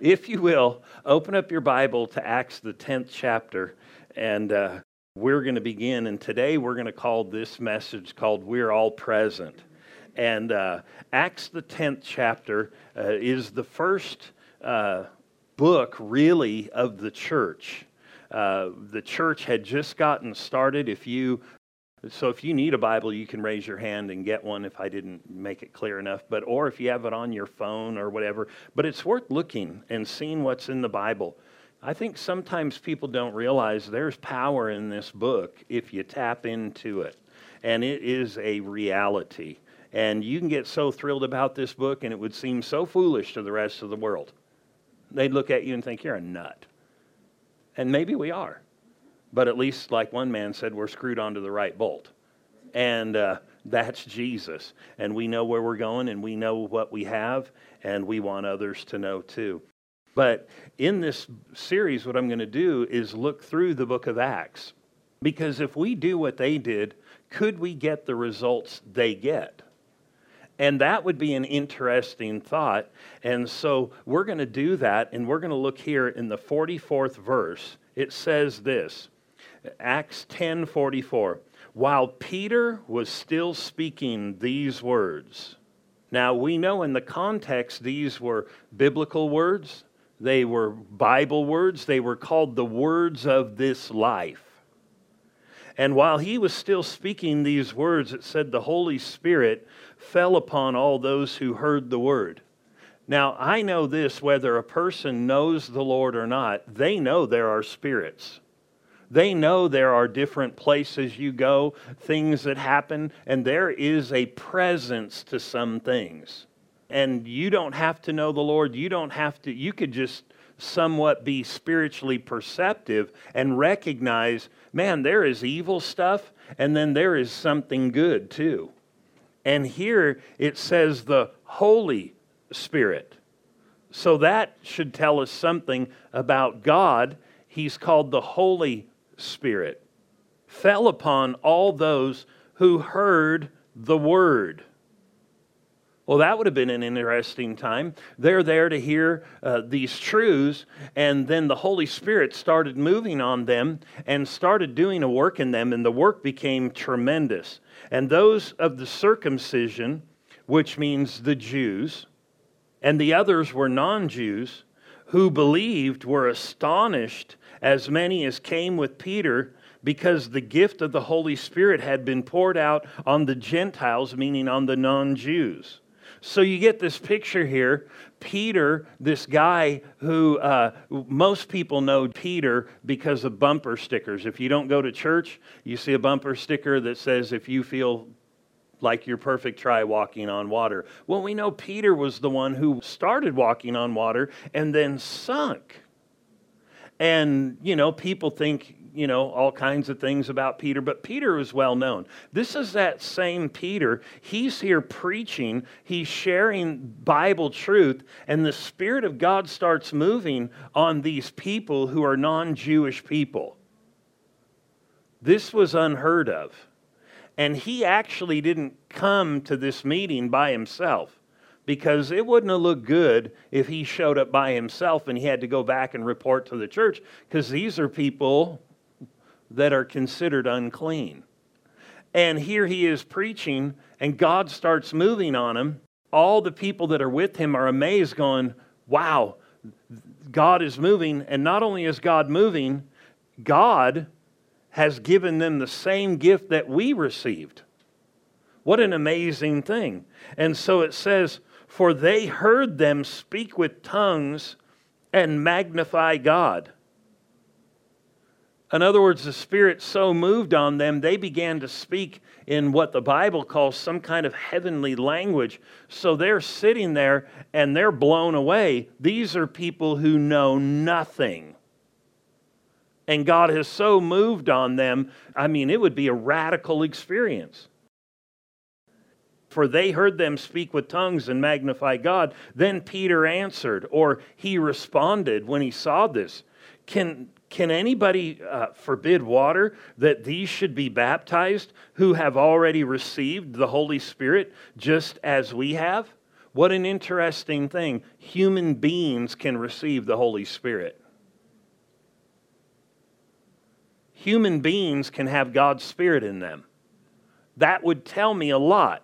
If you will, open up your Bible to Acts, the 10th chapter, and uh, we're going to begin. And today we're going to call this message called We're All Present. And uh, Acts, the 10th chapter, uh, is the first uh, book, really, of the church. Uh, the church had just gotten started. If you so if you need a Bible, you can raise your hand and get one if I didn't make it clear enough. But or if you have it on your phone or whatever. But it's worth looking and seeing what's in the Bible. I think sometimes people don't realize there's power in this book if you tap into it. And it is a reality. And you can get so thrilled about this book, and it would seem so foolish to the rest of the world. They'd look at you and think you're a nut. And maybe we are. But at least, like one man said, we're screwed onto the right bolt. And uh, that's Jesus. And we know where we're going and we know what we have, and we want others to know too. But in this series, what I'm going to do is look through the book of Acts. Because if we do what they did, could we get the results they get? And that would be an interesting thought. And so we're going to do that, and we're going to look here in the 44th verse. It says this Acts 10:44. While Peter was still speaking these words. Now we know in the context these were biblical words. They were Bible words. They were called the words of this life. And while he was still speaking these words, it said the Holy Spirit fell upon all those who heard the word. Now, I know this whether a person knows the Lord or not, they know there are spirits. They know there are different places you go, things that happen, and there is a presence to some things. And you don't have to know the Lord. You don't have to, you could just somewhat be spiritually perceptive and recognize, man, there is evil stuff, and then there is something good too. And here it says the Holy Spirit. So that should tell us something about God. He's called the Holy Spirit fell upon all those who heard the word. Well, that would have been an interesting time. They're there to hear uh, these truths, and then the Holy Spirit started moving on them and started doing a work in them, and the work became tremendous. And those of the circumcision, which means the Jews, and the others were non Jews, who believed were astonished as many as came with Peter because the gift of the Holy Spirit had been poured out on the Gentiles, meaning on the non Jews. So you get this picture here. Peter, this guy who uh, most people know Peter because of bumper stickers. If you don't go to church, you see a bumper sticker that says, If you feel like you're perfect, try walking on water. Well, we know Peter was the one who started walking on water and then sunk. And, you know, people think, you know, all kinds of things about Peter, but Peter is well known. This is that same Peter. He's here preaching, he's sharing Bible truth, and the Spirit of God starts moving on these people who are non Jewish people. This was unheard of. And he actually didn't come to this meeting by himself because it wouldn't have looked good if he showed up by himself and he had to go back and report to the church because these are people that are considered unclean. And here he is preaching, and God starts moving on him. All the people that are with him are amazed, going, Wow, God is moving. And not only is God moving, God has given them the same gift that we received. What an amazing thing. And so it says, for they heard them speak with tongues and magnify God. In other words, the Spirit so moved on them, they began to speak in what the Bible calls some kind of heavenly language. So they're sitting there and they're blown away. These are people who know nothing. And God has so moved on them, I mean, it would be a radical experience for they heard them speak with tongues and magnify God. Then Peter answered, or he responded when he saw this Can, can anybody uh, forbid water that these should be baptized who have already received the Holy Spirit just as we have? What an interesting thing. Human beings can receive the Holy Spirit. Human beings can have God's Spirit in them. That would tell me a lot.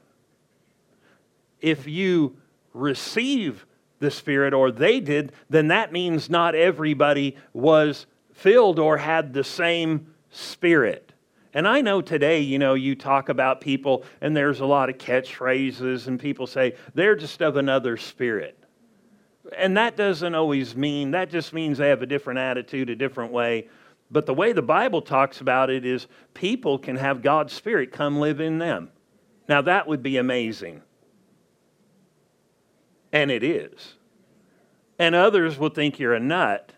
If you receive the Spirit, or they did, then that means not everybody was filled or had the same Spirit. And I know today, you know, you talk about people, and there's a lot of catchphrases, and people say, they're just of another spirit. And that doesn't always mean, that just means they have a different attitude, a different way. But the way the Bible talks about it is people can have God's Spirit come live in them. Now, that would be amazing. And it is. And others will think you're a nut,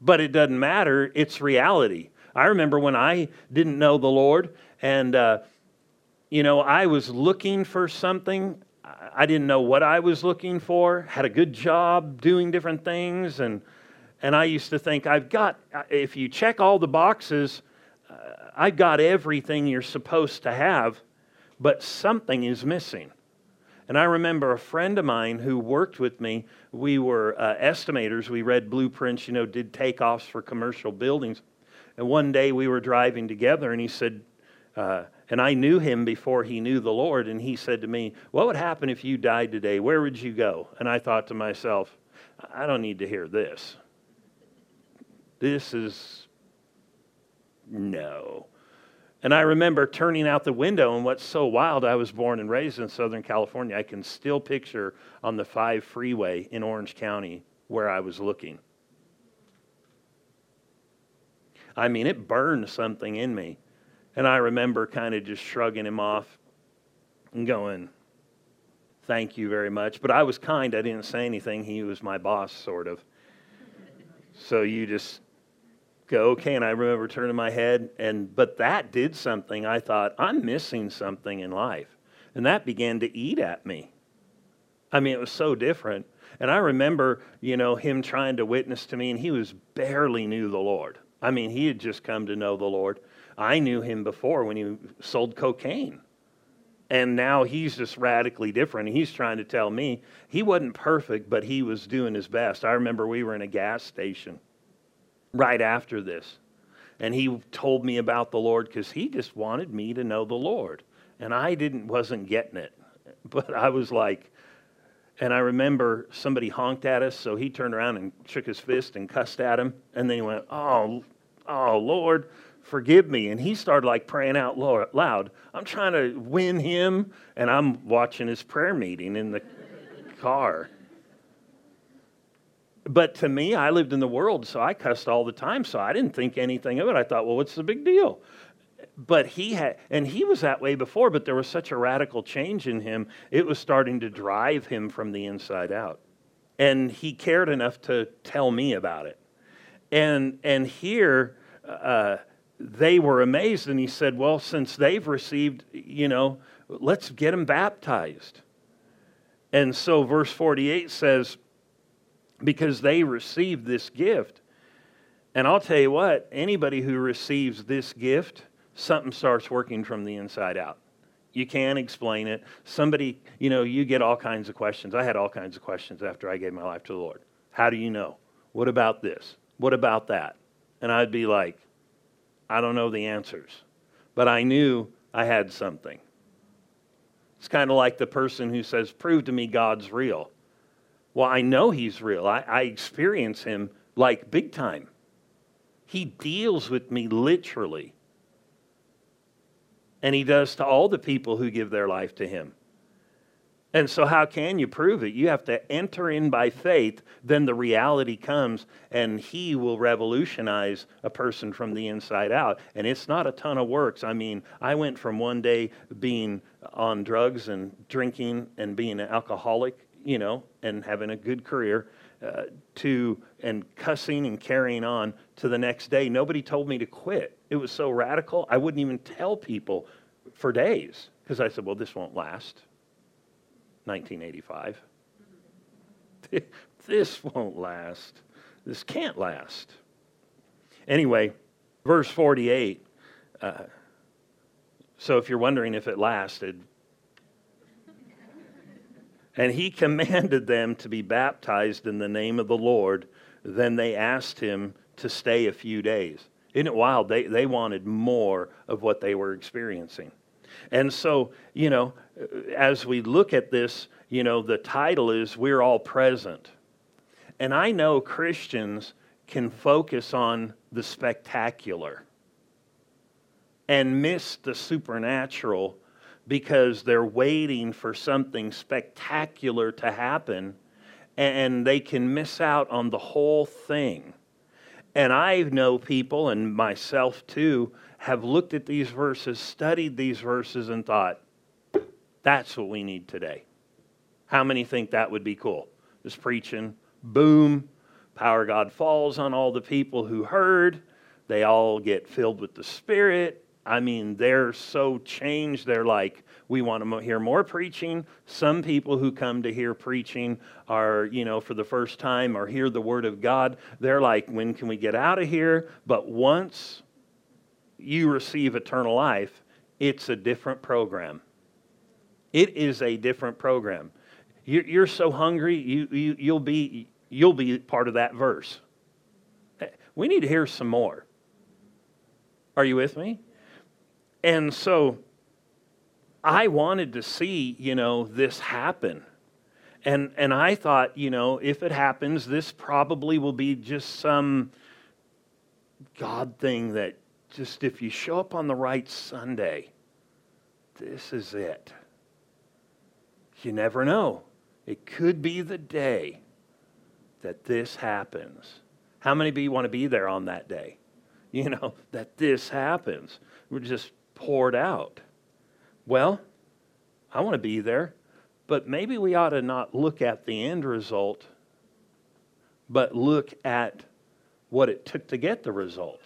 but it doesn't matter. It's reality. I remember when I didn't know the Lord and, uh, you know, I was looking for something. I didn't know what I was looking for, had a good job doing different things. And, and I used to think, I've got, if you check all the boxes, uh, I've got everything you're supposed to have, but something is missing. And I remember a friend of mine who worked with me. We were uh, estimators. We read blueprints, you know, did takeoffs for commercial buildings. And one day we were driving together, and he said, uh, and I knew him before he knew the Lord, and he said to me, What would happen if you died today? Where would you go? And I thought to myself, I don't need to hear this. This is no. And I remember turning out the window, and what's so wild, I was born and raised in Southern California. I can still picture on the 5 freeway in Orange County where I was looking. I mean, it burned something in me. And I remember kind of just shrugging him off and going, Thank you very much. But I was kind. I didn't say anything. He was my boss, sort of. So you just go, okay. And I remember turning my head, and but that did something. I thought, I'm missing something in life. And that began to eat at me. I mean, it was so different. And I remember, you know, him trying to witness to me, and he was barely knew the Lord. I mean, he had just come to know the Lord. I knew him before when he sold cocaine. And now he's just radically different. And he's trying to tell me he wasn't perfect, but he was doing his best. I remember we were in a gas station right after this. And he told me about the Lord because he just wanted me to know the Lord. And I didn't wasn't getting it. But I was like, and I remember somebody honked at us, so he turned around and shook his fist and cussed at him. And then he went, Oh, oh, Lord, forgive me. And he started like praying out loud. I'm trying to win him, and I'm watching his prayer meeting in the car. But to me, I lived in the world, so I cussed all the time, so I didn't think anything of it. I thought, well, what's the big deal? but he had and he was that way before but there was such a radical change in him it was starting to drive him from the inside out and he cared enough to tell me about it and and here uh, they were amazed and he said well since they've received you know let's get them baptized and so verse 48 says because they received this gift and i'll tell you what anybody who receives this gift something starts working from the inside out. You can't explain it. Somebody, you know, you get all kinds of questions. I had all kinds of questions after I gave my life to the Lord. How do you know? What about this? What about that? And I'd be like, I don't know the answers, but I knew I had something. It's kind of like the person who says, Prove to me God's real. Well, I know He's real. I, I experience Him like big time. He deals with me literally and he does to all the people who give their life to him. And so, how can you prove it? You have to enter in by faith, then the reality comes, and He will revolutionize a person from the inside out. And it's not a ton of works. I mean, I went from one day being on drugs and drinking and being an alcoholic, you know, and having a good career, uh, to and cussing and carrying on to the next day. Nobody told me to quit. It was so radical, I wouldn't even tell people for days because I said, well, this won't last. 1985. this won't last. This can't last. Anyway, verse 48. Uh, so if you're wondering if it lasted, And he commanded them to be baptized in the name of the Lord. Then they asked him to stay a few days. Isn't it wild? They, they wanted more of what they were experiencing. And so, you know, as we look at this, you know, the title is We're All Present. And I know Christians can focus on the spectacular and miss the supernatural because they're waiting for something spectacular to happen and they can miss out on the whole thing. And I know people, and myself too, have looked at these verses, studied these verses, and thought, that's what we need today. How many think that would be cool? Just preaching, boom, power of God falls on all the people who heard. They all get filled with the Spirit. I mean, they're so changed. They're like, we want to hear more preaching. Some people who come to hear preaching are, you know, for the first time or hear the word of God. They're like, when can we get out of here? But once you receive eternal life, it's a different program. It is a different program. You're so hungry, you, you, you'll, be, you'll be part of that verse. Eh, we need to hear some more. Are you with me? And so I wanted to see, you know, this happen. And, and I thought, you know, if it happens, this probably will be just some God thing that just if you show up on the right Sunday, this is it. You never know. It could be the day that this happens. How many of you want to be there on that day? You know, that this happens. We're just poured out. Well, I want to be there, but maybe we ought to not look at the end result, but look at what it took to get the result.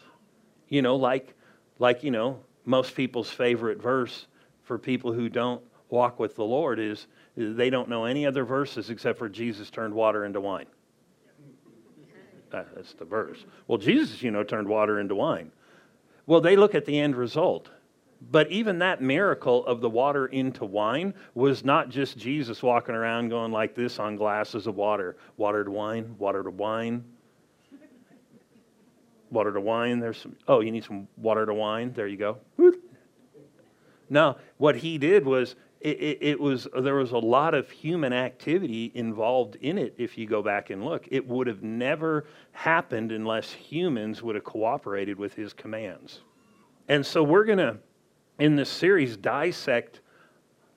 You know, like, like you know, most people's favorite verse for people who don't walk with the Lord is they don't know any other verses except for Jesus turned water into wine. Uh, that's the verse. Well, Jesus, you know, turned water into wine. Well, they look at the end result. But even that miracle of the water into wine was not just Jesus walking around going like this on glasses of water water to wine, water to wine, water to wine. There's some, oh, you need some water to wine. There you go. Now, what he did was it, it, it, was there was a lot of human activity involved in it if you go back and look it would have never happened unless humans would have cooperated with his commands and so we're going to in this series dissect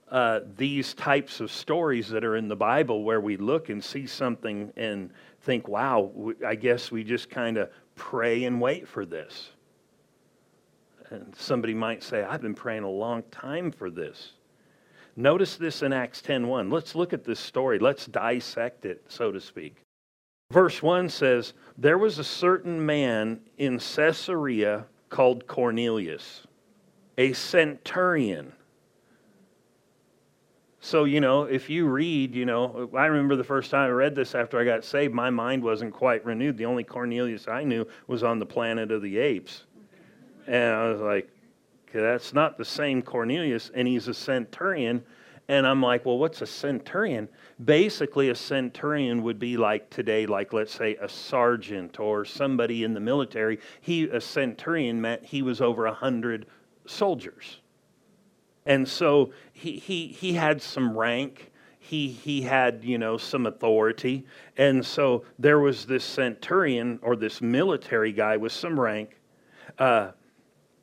uh, these types of stories that are in the Bible where we look and see something and think, wow, I guess we just kind of pray and wait for this. And somebody might say, I've been praying a long time for this. Notice this in Acts 10:1. Let's look at this story. Let's dissect it, so to speak. Verse 1 says, There was a certain man in Caesarea called Cornelius a centurion. So, you know, if you read, you know, I remember the first time I read this after I got saved, my mind wasn't quite renewed. The only Cornelius I knew was on the planet of the apes. And I was like, okay, that's not the same Cornelius, and he's a centurion. And I'm like, well, what's a centurion? Basically, a centurion would be like today, like let's say a sergeant or somebody in the military. He, a centurion meant he was over a hundred soldiers. And so he, he, he had some rank. He, he had, you know, some authority. And so there was this centurion or this military guy with some rank uh,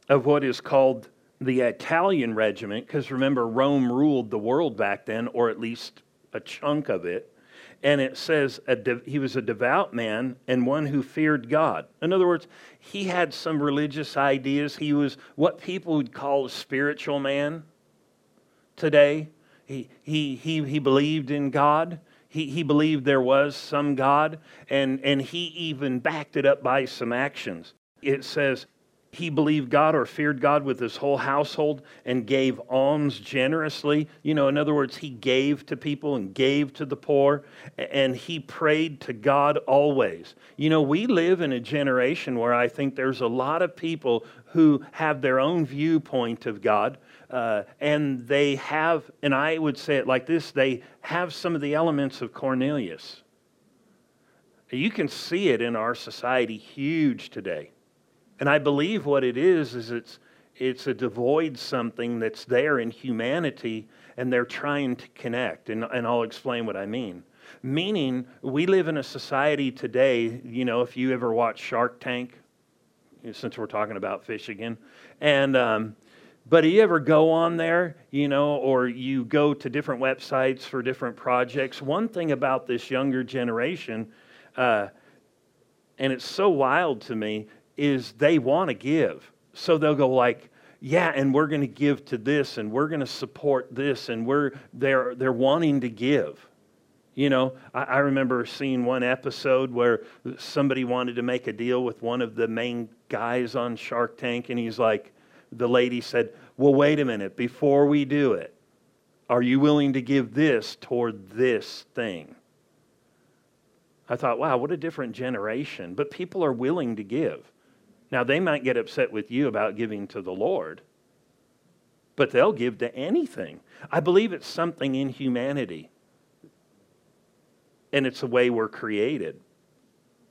of what is called the Italian regiment, because remember, Rome ruled the world back then, or at least a chunk of it and it says de- he was a devout man and one who feared God. In other words, he had some religious ideas. He was what people would call a spiritual man today. He, he, he, he believed in God. He, he believed there was some God, and, and he even backed it up by some actions. It says he believed God or feared God with his whole household and gave alms generously. You know, in other words, he gave to people and gave to the poor, and he prayed to God always. You know, we live in a generation where I think there's a lot of people who have their own viewpoint of God. uh, and they have, and I would say it like this they have some of the elements of Cornelius. You can see it in our society huge today. And I believe what it is is it's it's a devoid something that's there in humanity and they're trying to connect. And, and i'll explain what i mean. Meaning we live in a society today you know if you ever watch shark tank since we're talking about fish again and um, but you ever go on there you know or you go to different websites for different projects one thing about this younger generation uh, and it's so wild to me is they want to give so they'll go like, yeah, and we're going to give to this, and we're going to support this, and we're they're they're wanting to give. You know, I, I, remember seeing one episode where somebody wanted to make a deal with one of the main guys on Shark Tank, and he's like, the lady said, Well, wait a minute, before we do it, are you willing to give this toward this thing? I thought, wow, what a different generation. But people are willing to give. Now, they might get upset with you about giving to the Lord, but they'll give to anything. I believe it's something in humanity, and it's the way we're created.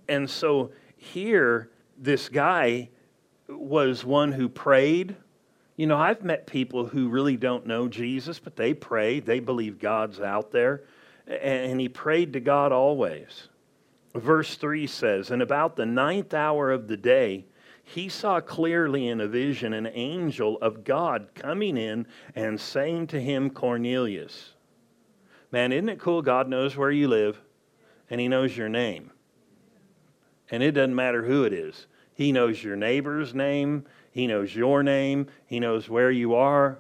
And so here, this guy was one who prayed. You know, I've met people who really don't know Jesus, but they pray. They believe God's out there. And he prayed to God always. Verse 3 says, And about the ninth hour of the day, he saw clearly in a vision an angel of God coming in and saying to him, Cornelius. Man, isn't it cool? God knows where you live and He knows your name. And it doesn't matter who it is. He knows your neighbor's name, He knows your name, He knows where you are,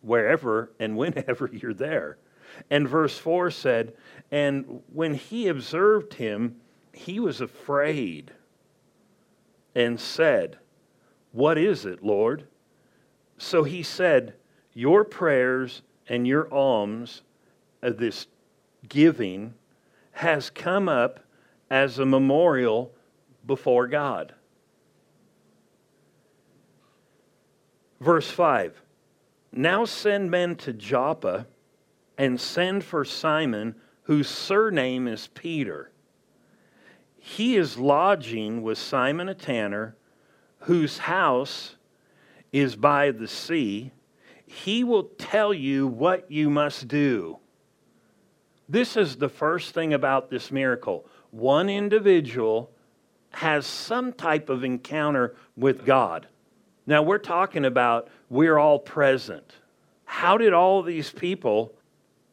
wherever and whenever you're there. And verse 4 said, And when he observed him, he was afraid and said, What is it, Lord? So he said, Your prayers and your alms, uh, this giving, has come up as a memorial before God. Verse 5 Now send men to Joppa and send for Simon, whose surname is Peter he is lodging with Simon a tanner, whose house is by the sea. He will tell you what you must do. This is the first thing about this miracle. One individual has some type of encounter with God. Now, we're talking about we're all present. How did all these people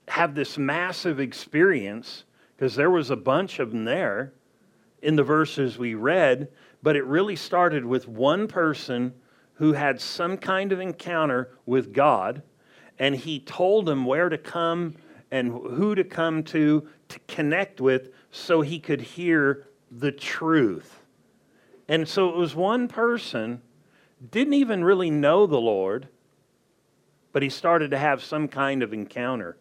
have this massive experience? Because there was a bunch of them there in the verses we read, but it really started with one person who had some kind of encounter with God, and he told him where to come and who to come to to connect with so he could hear the truth. And so it was one person, didn't even really know the Lord, but he started to have some kind of encounter.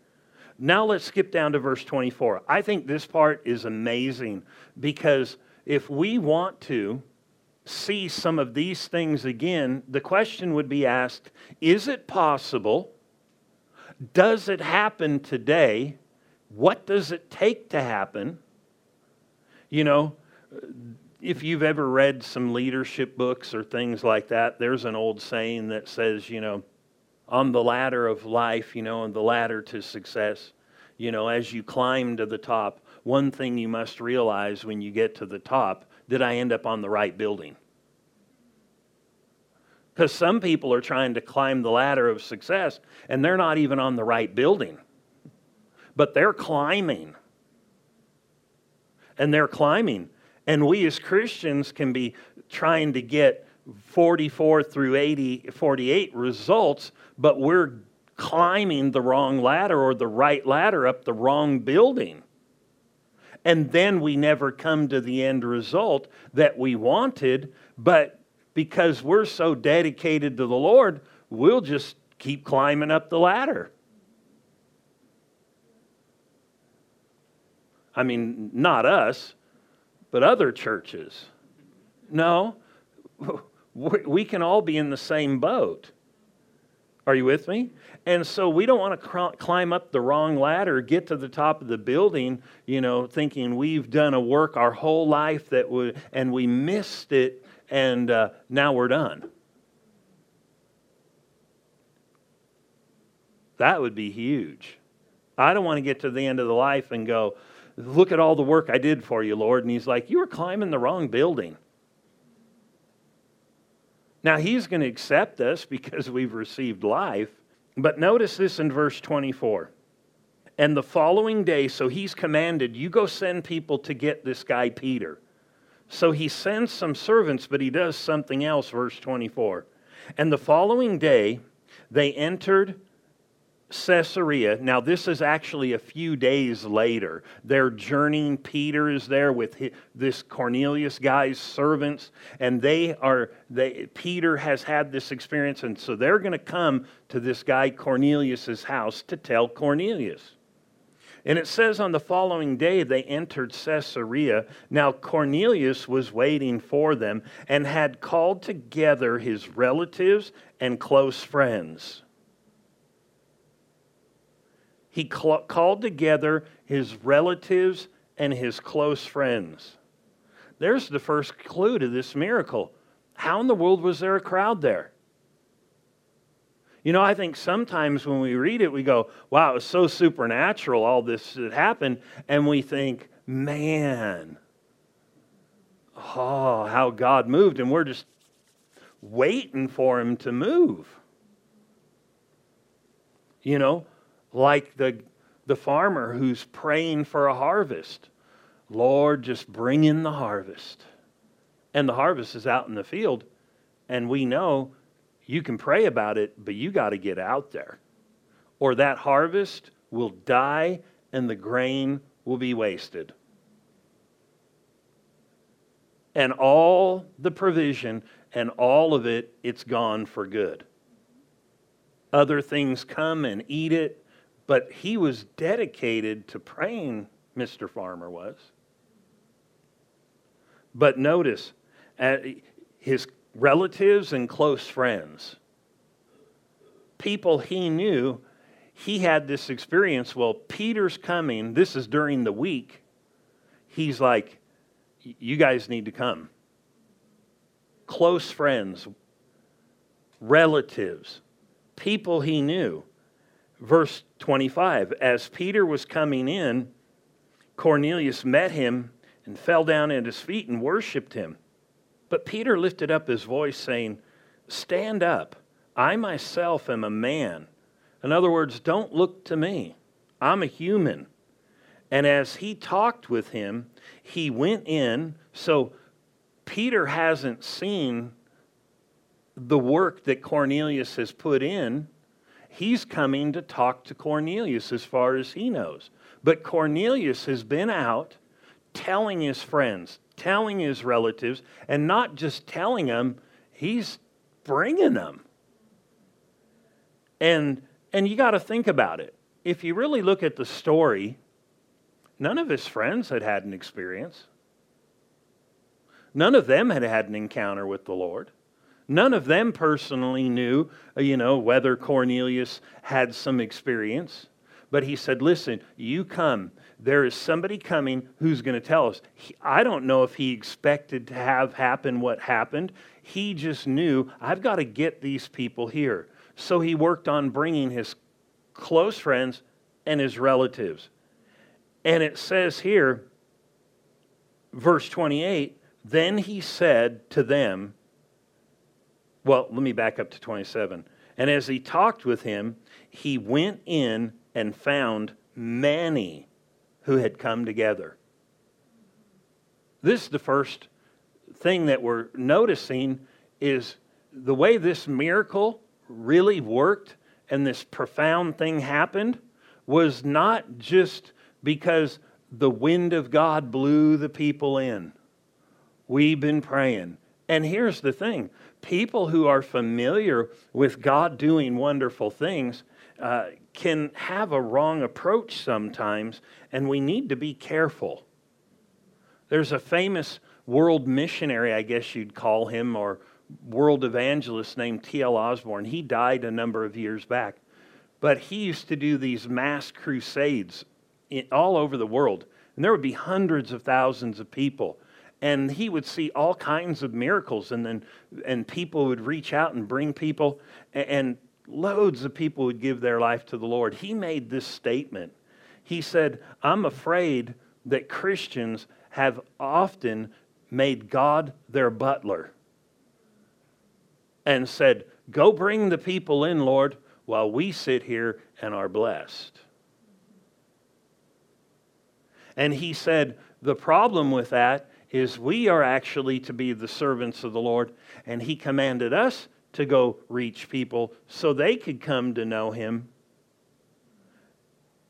Now let's skip down to verse 24. I think this part is amazing because if we want to see some of these things again, the question would be asked is it possible? Does it happen today? What does it take to happen? You know, if you've ever read some leadership books or things like that, there's an old saying that says, you know, on the ladder of life, you know, on the ladder to success, you know, as you climb to the top, one thing you must realize when you get to the top did I end up on the right building? Because some people are trying to climb the ladder of success and they're not even on the right building, but they're climbing. And they're climbing. And we as Christians can be trying to get 44 through 80, 48 results, but we're climbing the wrong ladder or the right ladder up the wrong building. And then we never come to the end result that we wanted, but because we're so dedicated to the Lord, we'll just keep climbing up the ladder. I mean, not us, but other churches. No, we can all be in the same boat. Are you with me? And so we don't want to cr- climb up the wrong ladder, get to the top of the building, you know, thinking we've done a work our whole life that would, and we missed it, and uh, now we're done. That would be huge. I don't want to get to the end of the life and go, look at all the work I did for you, Lord. And he's like, you were climbing the wrong building. Now, he's going to accept us because we've received life. But notice this in verse 24. And the following day, so he's commanded, you go send people to get this guy Peter. So he sends some servants, but he does something else, verse 24. And the following day, they entered Caesarea. Now, this is actually a few days later. They're journeying. Peter is there with his, this Cornelius guy's servants, and they are. They, Peter has had this experience, and so they're going to come to this guy Cornelius's house to tell Cornelius. And it says on the following day they entered Caesarea. Now Cornelius was waiting for them and had called together his relatives and close friends he called together his relatives and his close friends. There's the first clue to this miracle. How in the world was there a crowd there? You know, I think sometimes when we read it, we go, wow, it was so supernatural, all this that happened. And we think, man, oh, how God moved. And we're just waiting for him to move. You know, like the, the farmer who's praying for a harvest. Lord, just bring in the harvest. And the harvest is out in the field, and we know you can pray about it, but you got to get out there. Or that harvest will die and the grain will be wasted. And all the provision and all of it, it's gone for good. Other things come and eat it, but he was dedicated to praying, Mr. Farmer was. But notice, uh, his relatives and close friends, people he knew, he had this experience. Well, Peter's coming. This is during the week. He's like, You guys need to come. Close friends, relatives, people he knew. Verse 25 As Peter was coming in, Cornelius met him and fell down at his feet and worshiped him. But Peter lifted up his voice, saying, Stand up. I myself am a man. In other words, don't look to me. I'm a human. And as he talked with him, he went in. So Peter hasn't seen the work that Cornelius has put in he's coming to talk to Cornelius as far as he knows. But Cornelius has been out telling his friends, telling his relatives, and not just telling them, he's bringing them. And, and you got to think about it. If you really look at the story, none of his friends had had an experience. None of them had had an encounter with the Lord. None of them personally knew, uh, you know, whether Cornelius had some experience. But he said, Listen, you come. There is somebody coming who's going to tell us. He, I don't know if he expected to have happen what happened. He just knew, I've got to get these people here. So he worked on bringing his close friends and his relatives. And it says here, verse 28 Then he said to them, well, let me back up to 27. And as he talked with him, he went in and found many who had come together. This is the first thing that we're noticing is the way this miracle really worked and this profound thing happened was not just because the wind of God blew the people in. We've been praying. And here's the thing people who are familiar with God doing wonderful things uh, can have a wrong approach sometimes, and we need to be careful. There's a famous world missionary, I guess you'd call him, or, world evangelist named T.L. Osborn. He died a number of years back. But he used to do these mass crusades in, all over the world. And there would be hundreds of thousands of people. And he would see all kinds of miracles. And then and people would reach out and bring people. And, and loads of people would give their life to the Lord. He made this statement. He said, I'm afraid that Christians have often made God their butler and said, Go bring the people in, Lord, while we sit here and are blessed. And he said, The problem with that is we are actually to be the servants of the Lord, and he commanded us to go reach people so they could come to know him.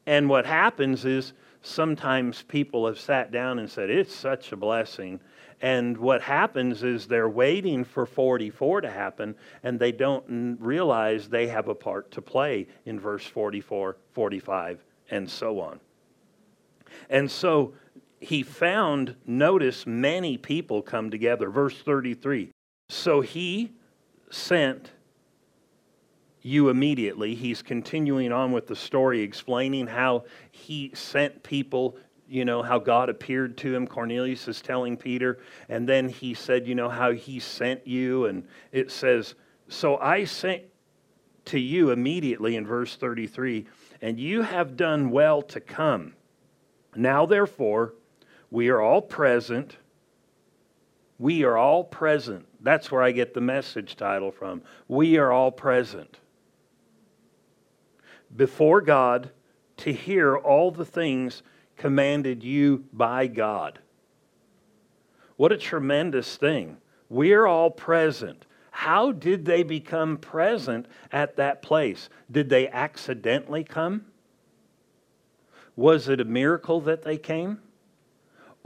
And what happens is sometimes people have sat down and said, It's such a blessing. And what happens is they're waiting for 44 to happen, and they don't realize they have a part to play in verse 44, 45, and so on. And so he found, notice, many people come together. Verse 33. So he sent you immediately. He's continuing on with the story, explaining how he sent people, you know, how God appeared to him. Cornelius is telling Peter. And then he said, you know, how he sent you. And it says, So I sent to you immediately in verse 33, and you have done well to come. Now, therefore, we are all present. We are all present. That's where I get the message title from. We are all present before God to hear all the things commanded you by God. What a tremendous thing. We're all present. How did they become present at that place? Did they accidentally come? Was it a miracle that they came?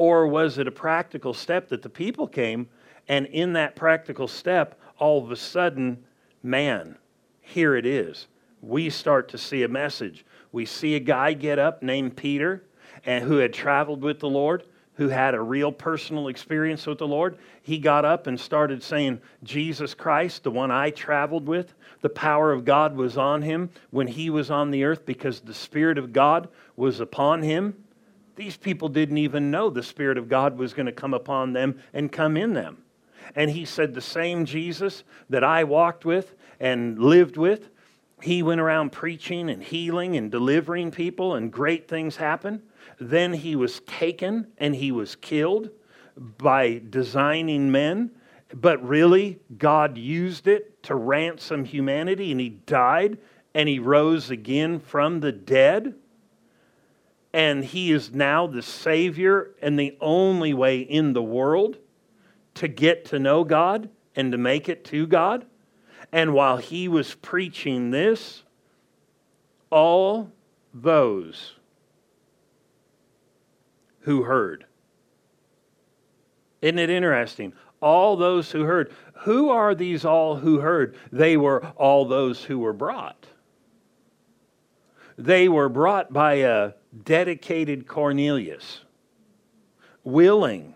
Or was it a practical step that the people came, and in that practical step, all of a sudden, man, here it is. We start to see a message. We see a guy get up named Peter, and who had traveled with the Lord, who had a real personal experience with the Lord, he got up and started saying, Jesus Christ, the one I traveled with, the power of God was on him when he was on the earth because the Spirit of God was upon him. These people didn't even know the Spirit of God was going to come upon them and come in them. And he said, The same Jesus that I walked with and lived with, he went around preaching and healing and delivering people, and great things happened. Then he was taken and he was killed by designing men. But really, God used it to ransom humanity, and he died and he rose again from the dead. And he is now the Savior and the only way in the world to get to know God and to make it to God. And while he was preaching this, all those who heard. Isn't it interesting? All those who heard. Who are these all who heard? They were all those who were brought. They were brought by a dedicated Cornelius, willing.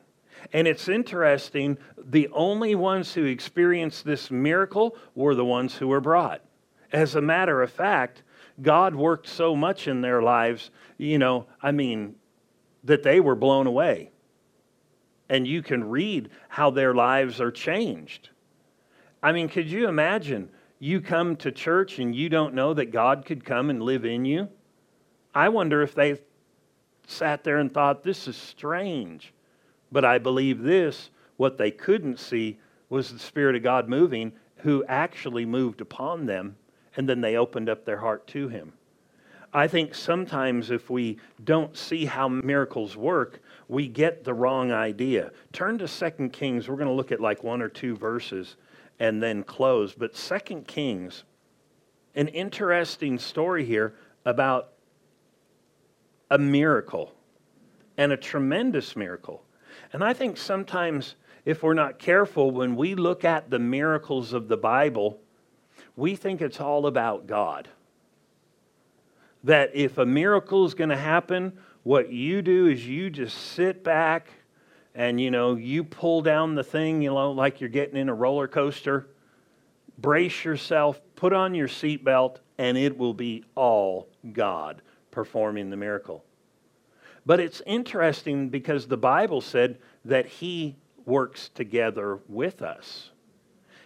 And it's interesting, the only ones who experienced this miracle were the ones who were brought. As a matter of fact, God worked so much in their lives, you know, I mean, that they were blown away. And you can read how their lives are changed. I mean, could you imagine you come to church and you don't know that God could come and live in you? I wonder if they sat there and thought, this is strange. But I believe this, what they couldn't see was the Spirit of God moving, who actually moved upon them, and then they opened up their heart to Him. I think sometimes if we don't see how miracles work, we get the wrong idea. Turn to Second Kings. We're going to look at like one or two verses and then close. But Second Kings, an interesting story here about a miracle and a tremendous miracle. And I think sometimes if we're not careful, when we look at the miracles of the Bible, we think it's all about God that if a miracle is going to happen, what you do is you just sit back and you know, you pull down the thing, you know, like you're getting in a roller coaster. Brace yourself, put on your seatbelt, and it will be all God performing the miracle. But it's interesting because the Bible said that He works together with us.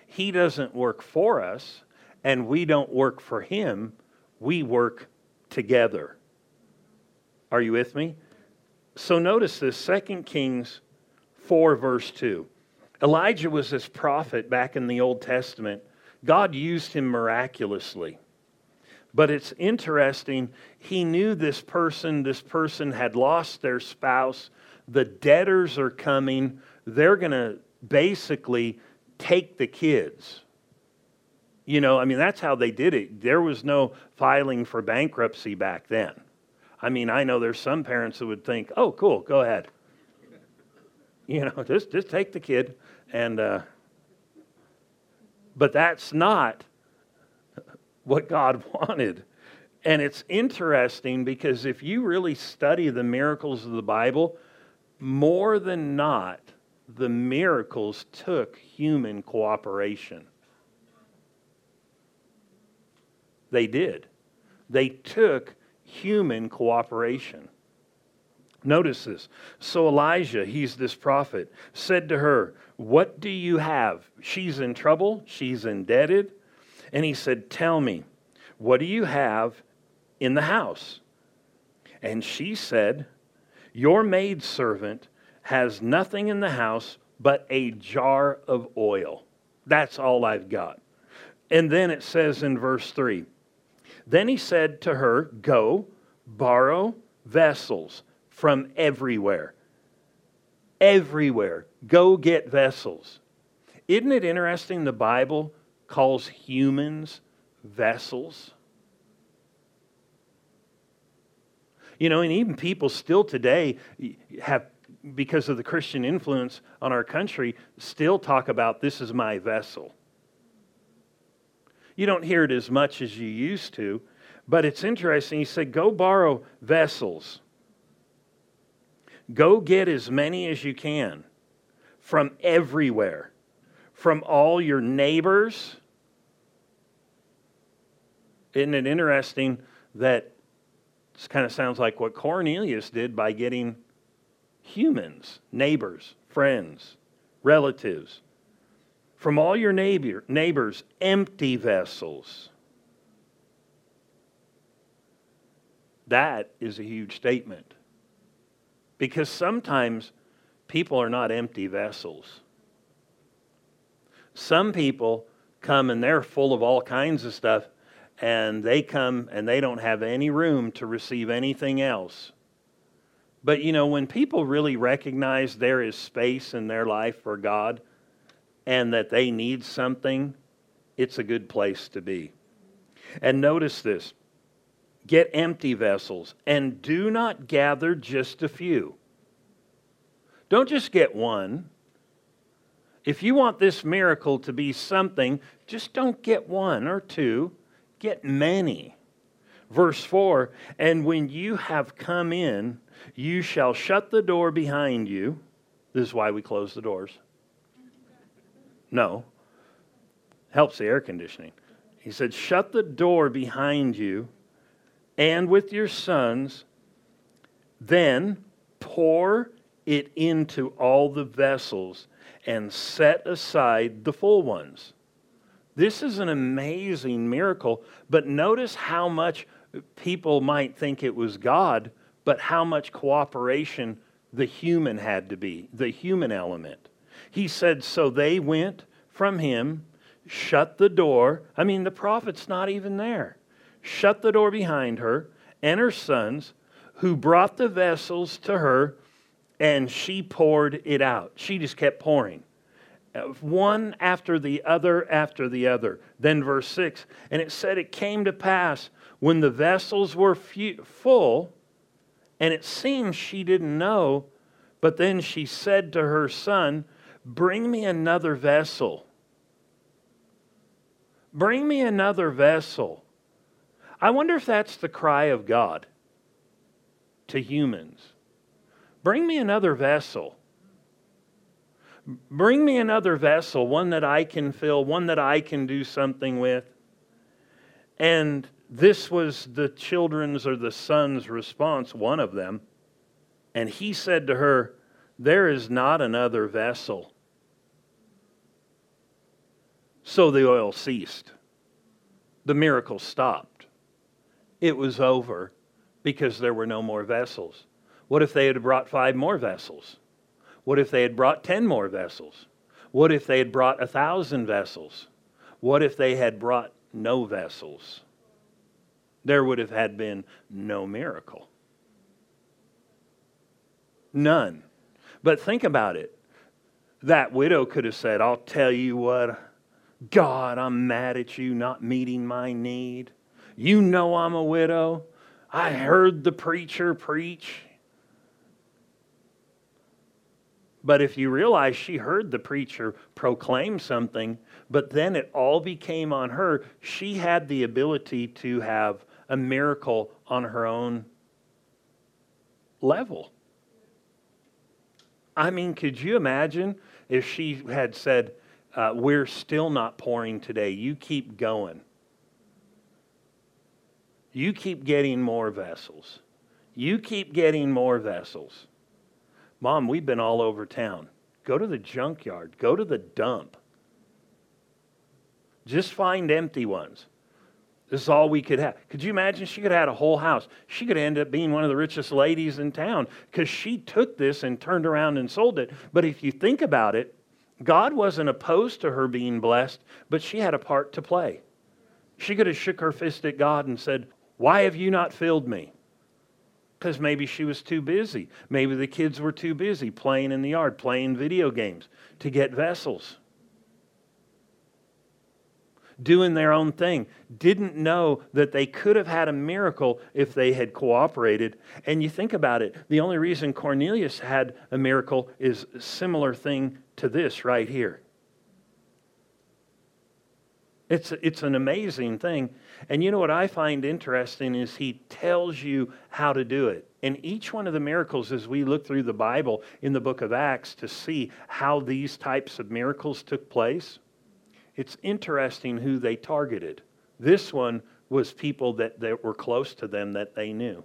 He doesn't work for us, and we don't work for Him. We work together. Are you with me? So notice this 2 Kings 4, verse 2. Elijah was this prophet back in the Old Testament. God used him miraculously. But it's interesting, he knew this person, this person had lost their spouse. The debtors are coming. They're going to basically take the kids. You know, I mean, that's how they did it. There was no filing for bankruptcy back then. I mean, I know there's some parents that would think, oh, cool, go ahead. You know, just, just take the kid. And, uh, but that's not what God wanted. And it's interesting because if you really study the miracles of the Bible, more than not, the miracles took human cooperation. They did. They took human cooperation. Notice this. So Elijah, he's this prophet, said to her, What do you have? She's in trouble. She's indebted. And he said, Tell me, what do you have in the house? And she said, Your maidservant has nothing in the house but a jar of oil. That's all I've got. And then it says in verse 3 Then he said to her, Go, borrow vessels from everywhere. Everywhere. Go get vessels. Isn't it interesting the Bible calls humans vessels? You know, and even people still today have, because of the Christian influence on our country, still talk about this is my vessel. You don't hear it as much as you used to, but it's interesting. He said, Go borrow vessels. Go get as many as you can from everywhere, from all your neighbors. Isn't it interesting that this kind of sounds like what Cornelius did by getting humans, neighbors, friends, relatives, from all your neighbor, neighbors, empty vessels. That is a huge statement. Because sometimes people are not empty vessels. Some people come and they're full of all kinds of stuff, and they come and they don't have any room to receive anything else. But you know, when people really recognize there is space in their life for God and that they need something, it's a good place to be. And notice this Get empty vessels and do not gather just a few. Don't just get one. If you want this miracle to be something, just don't get one or two, get many. Verse 4 And when you have come in, you shall shut the door behind you. This is why we close the doors. No, helps the air conditioning. He said, Shut the door behind you and with your sons, then pour it into all the vessels and set aside the full ones. This is an amazing miracle, but notice how much people might think it was God, but how much cooperation the human had to be, the human element. He said, So they went from him, shut the door. I mean, the prophet's not even there shut the door behind her and her sons, who brought the vessels to her, and she poured it out. She just kept pouring. One after the other after the other. Then, verse 6 and it said, It came to pass when the vessels were full, and it seems she didn't know, but then she said to her son, Bring me another vessel. Bring me another vessel. I wonder if that's the cry of God to humans. Bring me another vessel. Bring me another vessel, one that I can fill, one that I can do something with. And this was the children's or the son's response, one of them. And he said to her, There is not another vessel. So the oil ceased. The miracle stopped. It was over because there were no more vessels. What if they had brought five more vessels? What if they had brought ten more vessels? What if they had brought a thousand vessels? What if they had brought no vessels? There would have had been no miracle. None. But think about it. That widow could have said, I'll tell you what, God, I'm mad at you not meeting my need. You know I'm a widow. I heard the preacher preach. But if you realize she heard the preacher proclaim something, but then it all became on her, she had the ability to have a miracle on her own level. I mean, could you imagine if she had said, uh, We're still not pouring today. You keep going. You keep getting more vessels. You keep getting more vessels. Mom, we've been all over town. Go to the junkyard, go to the dump. Just find empty ones. This is all we could have. Could you imagine? She could have had a whole house. She could end up being one of the richest ladies in town because she took this and turned around and sold it. But if you think about it, God wasn't opposed to her being blessed, but she had a part to play. She could have shook her fist at God and said, Why have you not filled me? Because maybe she was too busy. Maybe the kids were too busy playing in the yard, playing video games to get vessels doing their own thing, didn't know that they could have had a miracle if they had cooperated. And you think about it, the only reason Cornelius had a miracle is a similar thing to this right here. It's, it's an amazing thing. And you know what I find interesting is he tells you how to do it. And each one of the miracles, as we look through the Bible in the book of Acts to see how these types of miracles took place, it's interesting who they targeted. This one was people that, that were close to them that they knew.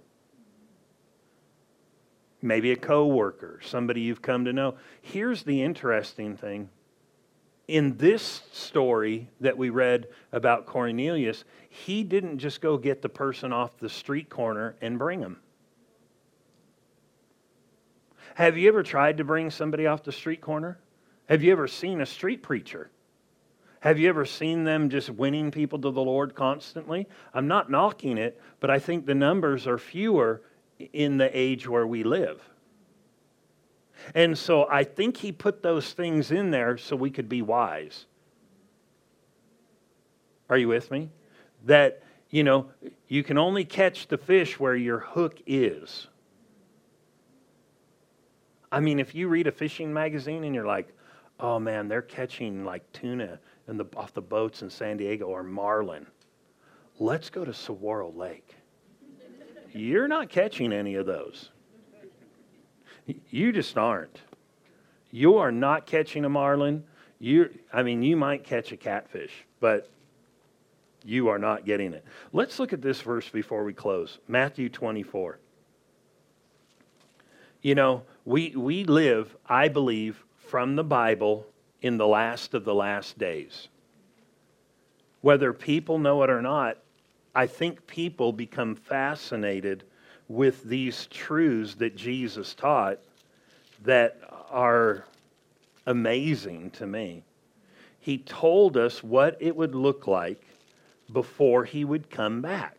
Maybe a coworker, somebody you've come to know. Here's the interesting thing. In this story that we read about Cornelius, he didn't just go get the person off the street corner and bring him. Have you ever tried to bring somebody off the street corner? Have you ever seen a street preacher? Have you ever seen them just winning people to the Lord constantly? I'm not knocking it, but I think the numbers are fewer in the age where we live. And so I think he put those things in there so we could be wise. Are you with me? That, you know, you can only catch the fish where your hook is. I mean, if you read a fishing magazine and you're like, oh man, they're catching like tuna in the, off the boats in San Diego or marlin. Let's go to Saguaro Lake. You're not catching any of those. You just aren't. You are not catching a marlin. You, I mean, you might catch a catfish, but you are not getting it. Let's look at this verse before we close Matthew 24. You know, we, we live, I believe, from the Bible in the last of the last days. Whether people know it or not, I think people become fascinated with these truths that Jesus taught that are amazing to me. He told us what it would look like before he would come back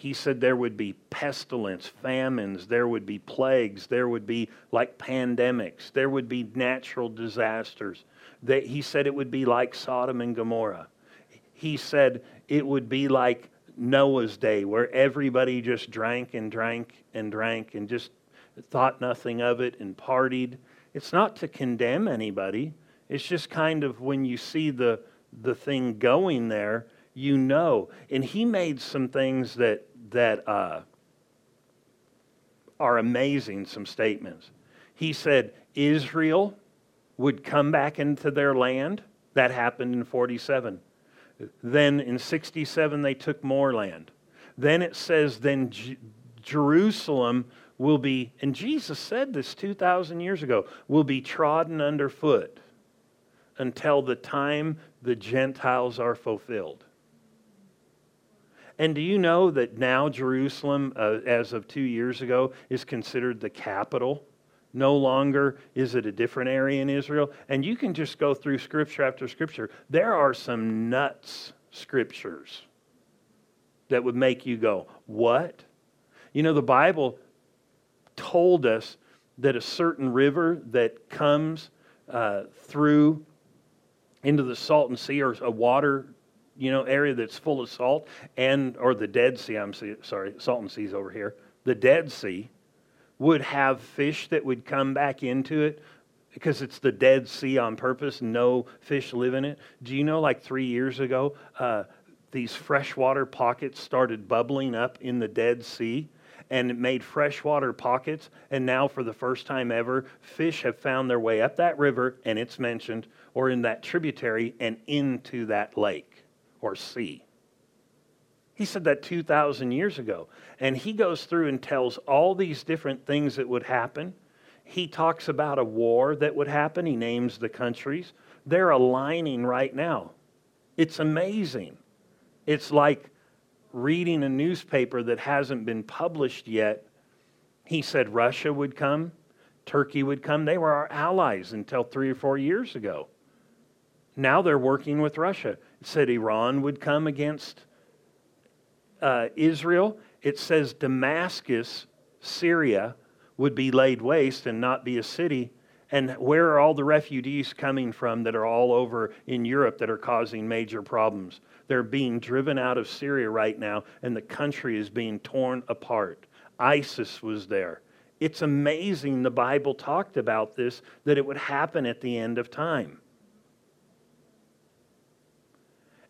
he said there would be pestilence, famines, there would be plagues, there would be like pandemics, there would be natural disasters. That he said it would be like Sodom and Gomorrah. He said it would be like Noah's day, where everybody just drank and drank and drank and just thought nothing of it and partied. It's not to condemn anybody. It's just kind of when you see the the thing going there, you know. And he made some things that that uh, are amazing, some statements. He said, Israel would come back into their land. That happened in 47. Then in 67, they took more land. Then it says, then J- Jerusalem will be, and Jesus said this 2,000 years ago, will be trodden underfoot until the time the Gentiles are fulfilled. And do you know that now Jerusalem, uh, as of two years ago, is considered the capital? No longer is it a different area in Israel. And you can just go through scripture after scripture. There are some nuts scriptures that would make you go, What? You know, the Bible told us that a certain river that comes uh, through into the Salton Sea or a water you know area that's full of salt and or the Dead Sea I'm sorry Salton Sea's over here the Dead Sea would have fish that would come back into it because it's the Dead Sea on purpose no fish live in it do you know like three years ago uh, these freshwater pockets started bubbling up in the Dead Sea and it made freshwater pockets. And now, for the first time ever, fish have found their way up that river, and it's mentioned, or in that tributary, and into that lake or sea. He said that 2,000 years ago. And he goes through and tells all these different things that would happen. He talks about a war that would happen. He names the countries. They're aligning right now. It's amazing. It's like reading a newspaper that hasn't been published yet, he said Russia would come, Turkey would come. They were our allies until three or four years ago. Now they're working with Russia. It said Iran would come against uh, Israel. It says Damascus, Syria, would be laid waste and not be a city. And where are all the refugees coming from that are all over in Europe that are causing major problems? They're being driven out of Syria right now, and the country is being torn apart. ISIS was there. It's amazing the Bible talked about this, that it would happen at the end of time.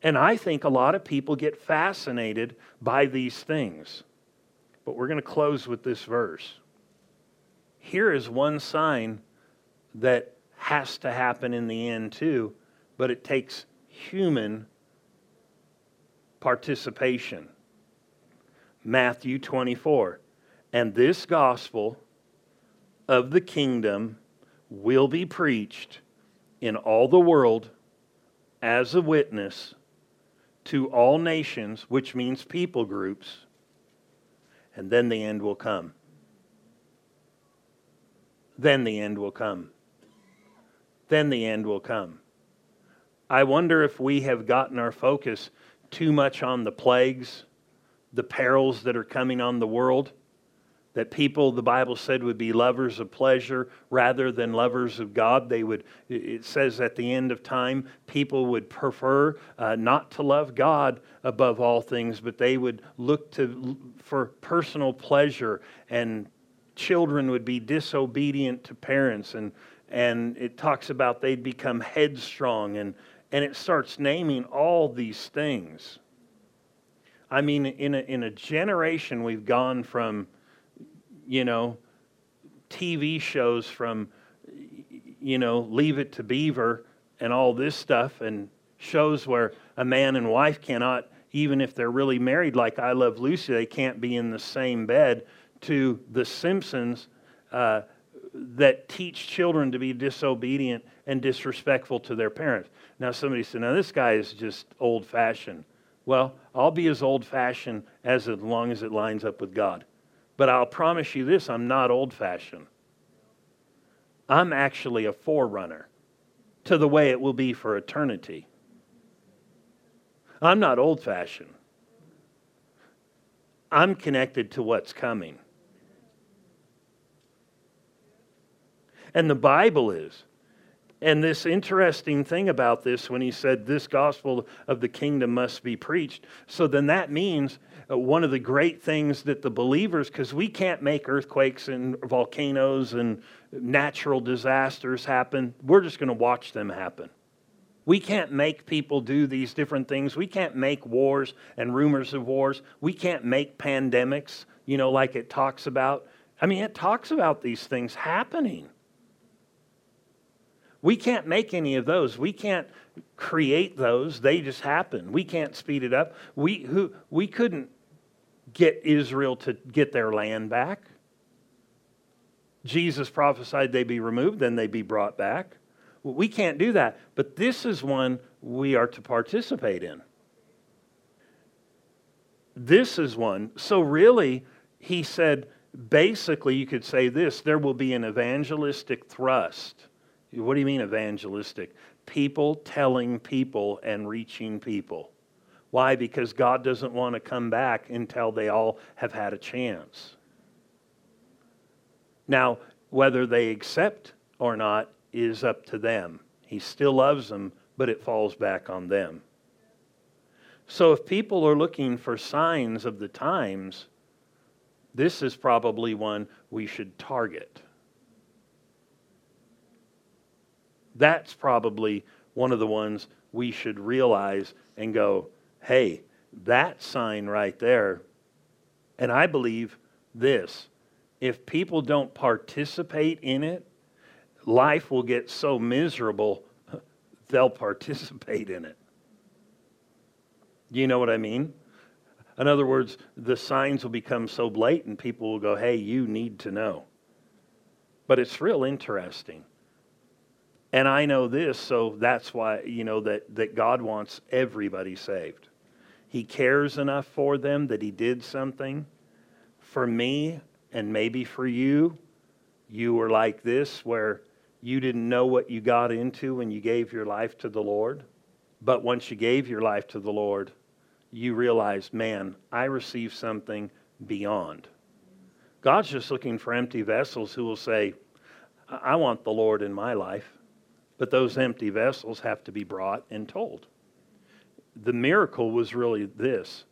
And I think a lot of people get fascinated by these things. But we're going to close with this verse. Here is one sign that has to happen in the end, too, but it takes human participation. Matthew 24. And this gospel of the kingdom will be preached in all the world as a witness to all nations, which means people groups, and then the end will come. Then the end will come. Then the end will come. I wonder if we have gotten our focus too much on the plagues, the perils that are coming on the world. That people, the Bible said, would be lovers of pleasure rather than lovers of God. They would, it says at the end of time, people would prefer uh, not to love God above all things, but they would look to for personal pleasure, and children would be disobedient to parents. And, and it talks about they'd become headstrong and, and it starts naming all these things. I mean, in a, in a generation, we've gone from, you know, TV shows from, you know, Leave It to Beaver and all this stuff, and shows where a man and wife cannot, even if they're really married, like I Love Lucy, they can't be in the same bed, to The Simpsons. Uh, that teach children to be disobedient and disrespectful to their parents. Now, somebody said, now this guy is just old fashioned. Well, I'll be as old fashioned as long as it lines up with God. But I'll promise you this I'm not old fashioned. I'm actually a forerunner to the way it will be for eternity. I'm not old fashioned. I'm connected to what's coming. And the Bible is. And this interesting thing about this, when he said, This gospel of the kingdom must be preached. So then that means Uh, one of the great things that the believers, because we can't make earthquakes and volcanoes and natural disasters happen, we're just going to watch them happen. We can't make people do these different things. We can't make wars and rumors of wars. We can't make pandemics, you know, like it talks about. I mean, it talks about these things happening. We can't make any of those. We can't create those. They just happen. We can't speed it up. We, who, we couldn't get Israel to get their land back. Jesus prophesied they'd be removed, then they'd be brought back. We can't do that. But this is one we are to participate in. This is one. So, really, he said, basically, you could say this there will be an evangelistic thrust. What do you mean, evangelistic? People telling people and reaching people. Why? Because God doesn't want to come back until they all have had a chance. Now, whether they accept or not is up to them. He still loves them, but it falls back on them. So if people are looking for signs of the times, this is probably one we should target. That's probably one of the ones we should realize and go, hey, that sign right there. And I believe this if people don't participate in it, life will get so miserable, they'll participate in it. You know what I mean? In other words, the signs will become so blatant, people will go, hey, you need to know. But it's real interesting. And I know this, so that's why, you know, that, that God wants everybody saved. He cares enough for them that He did something. For me, and maybe for you, you were like this, where you didn't know what you got into when you gave your life to the Lord. But once you gave your life to the Lord, you realized, man, I received something beyond. God's just looking for empty vessels who will say, I want the Lord in my life. But those empty vessels have to be brought and told. The miracle was really this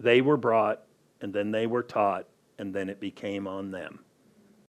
they were brought, and then they were taught, and then it became on them.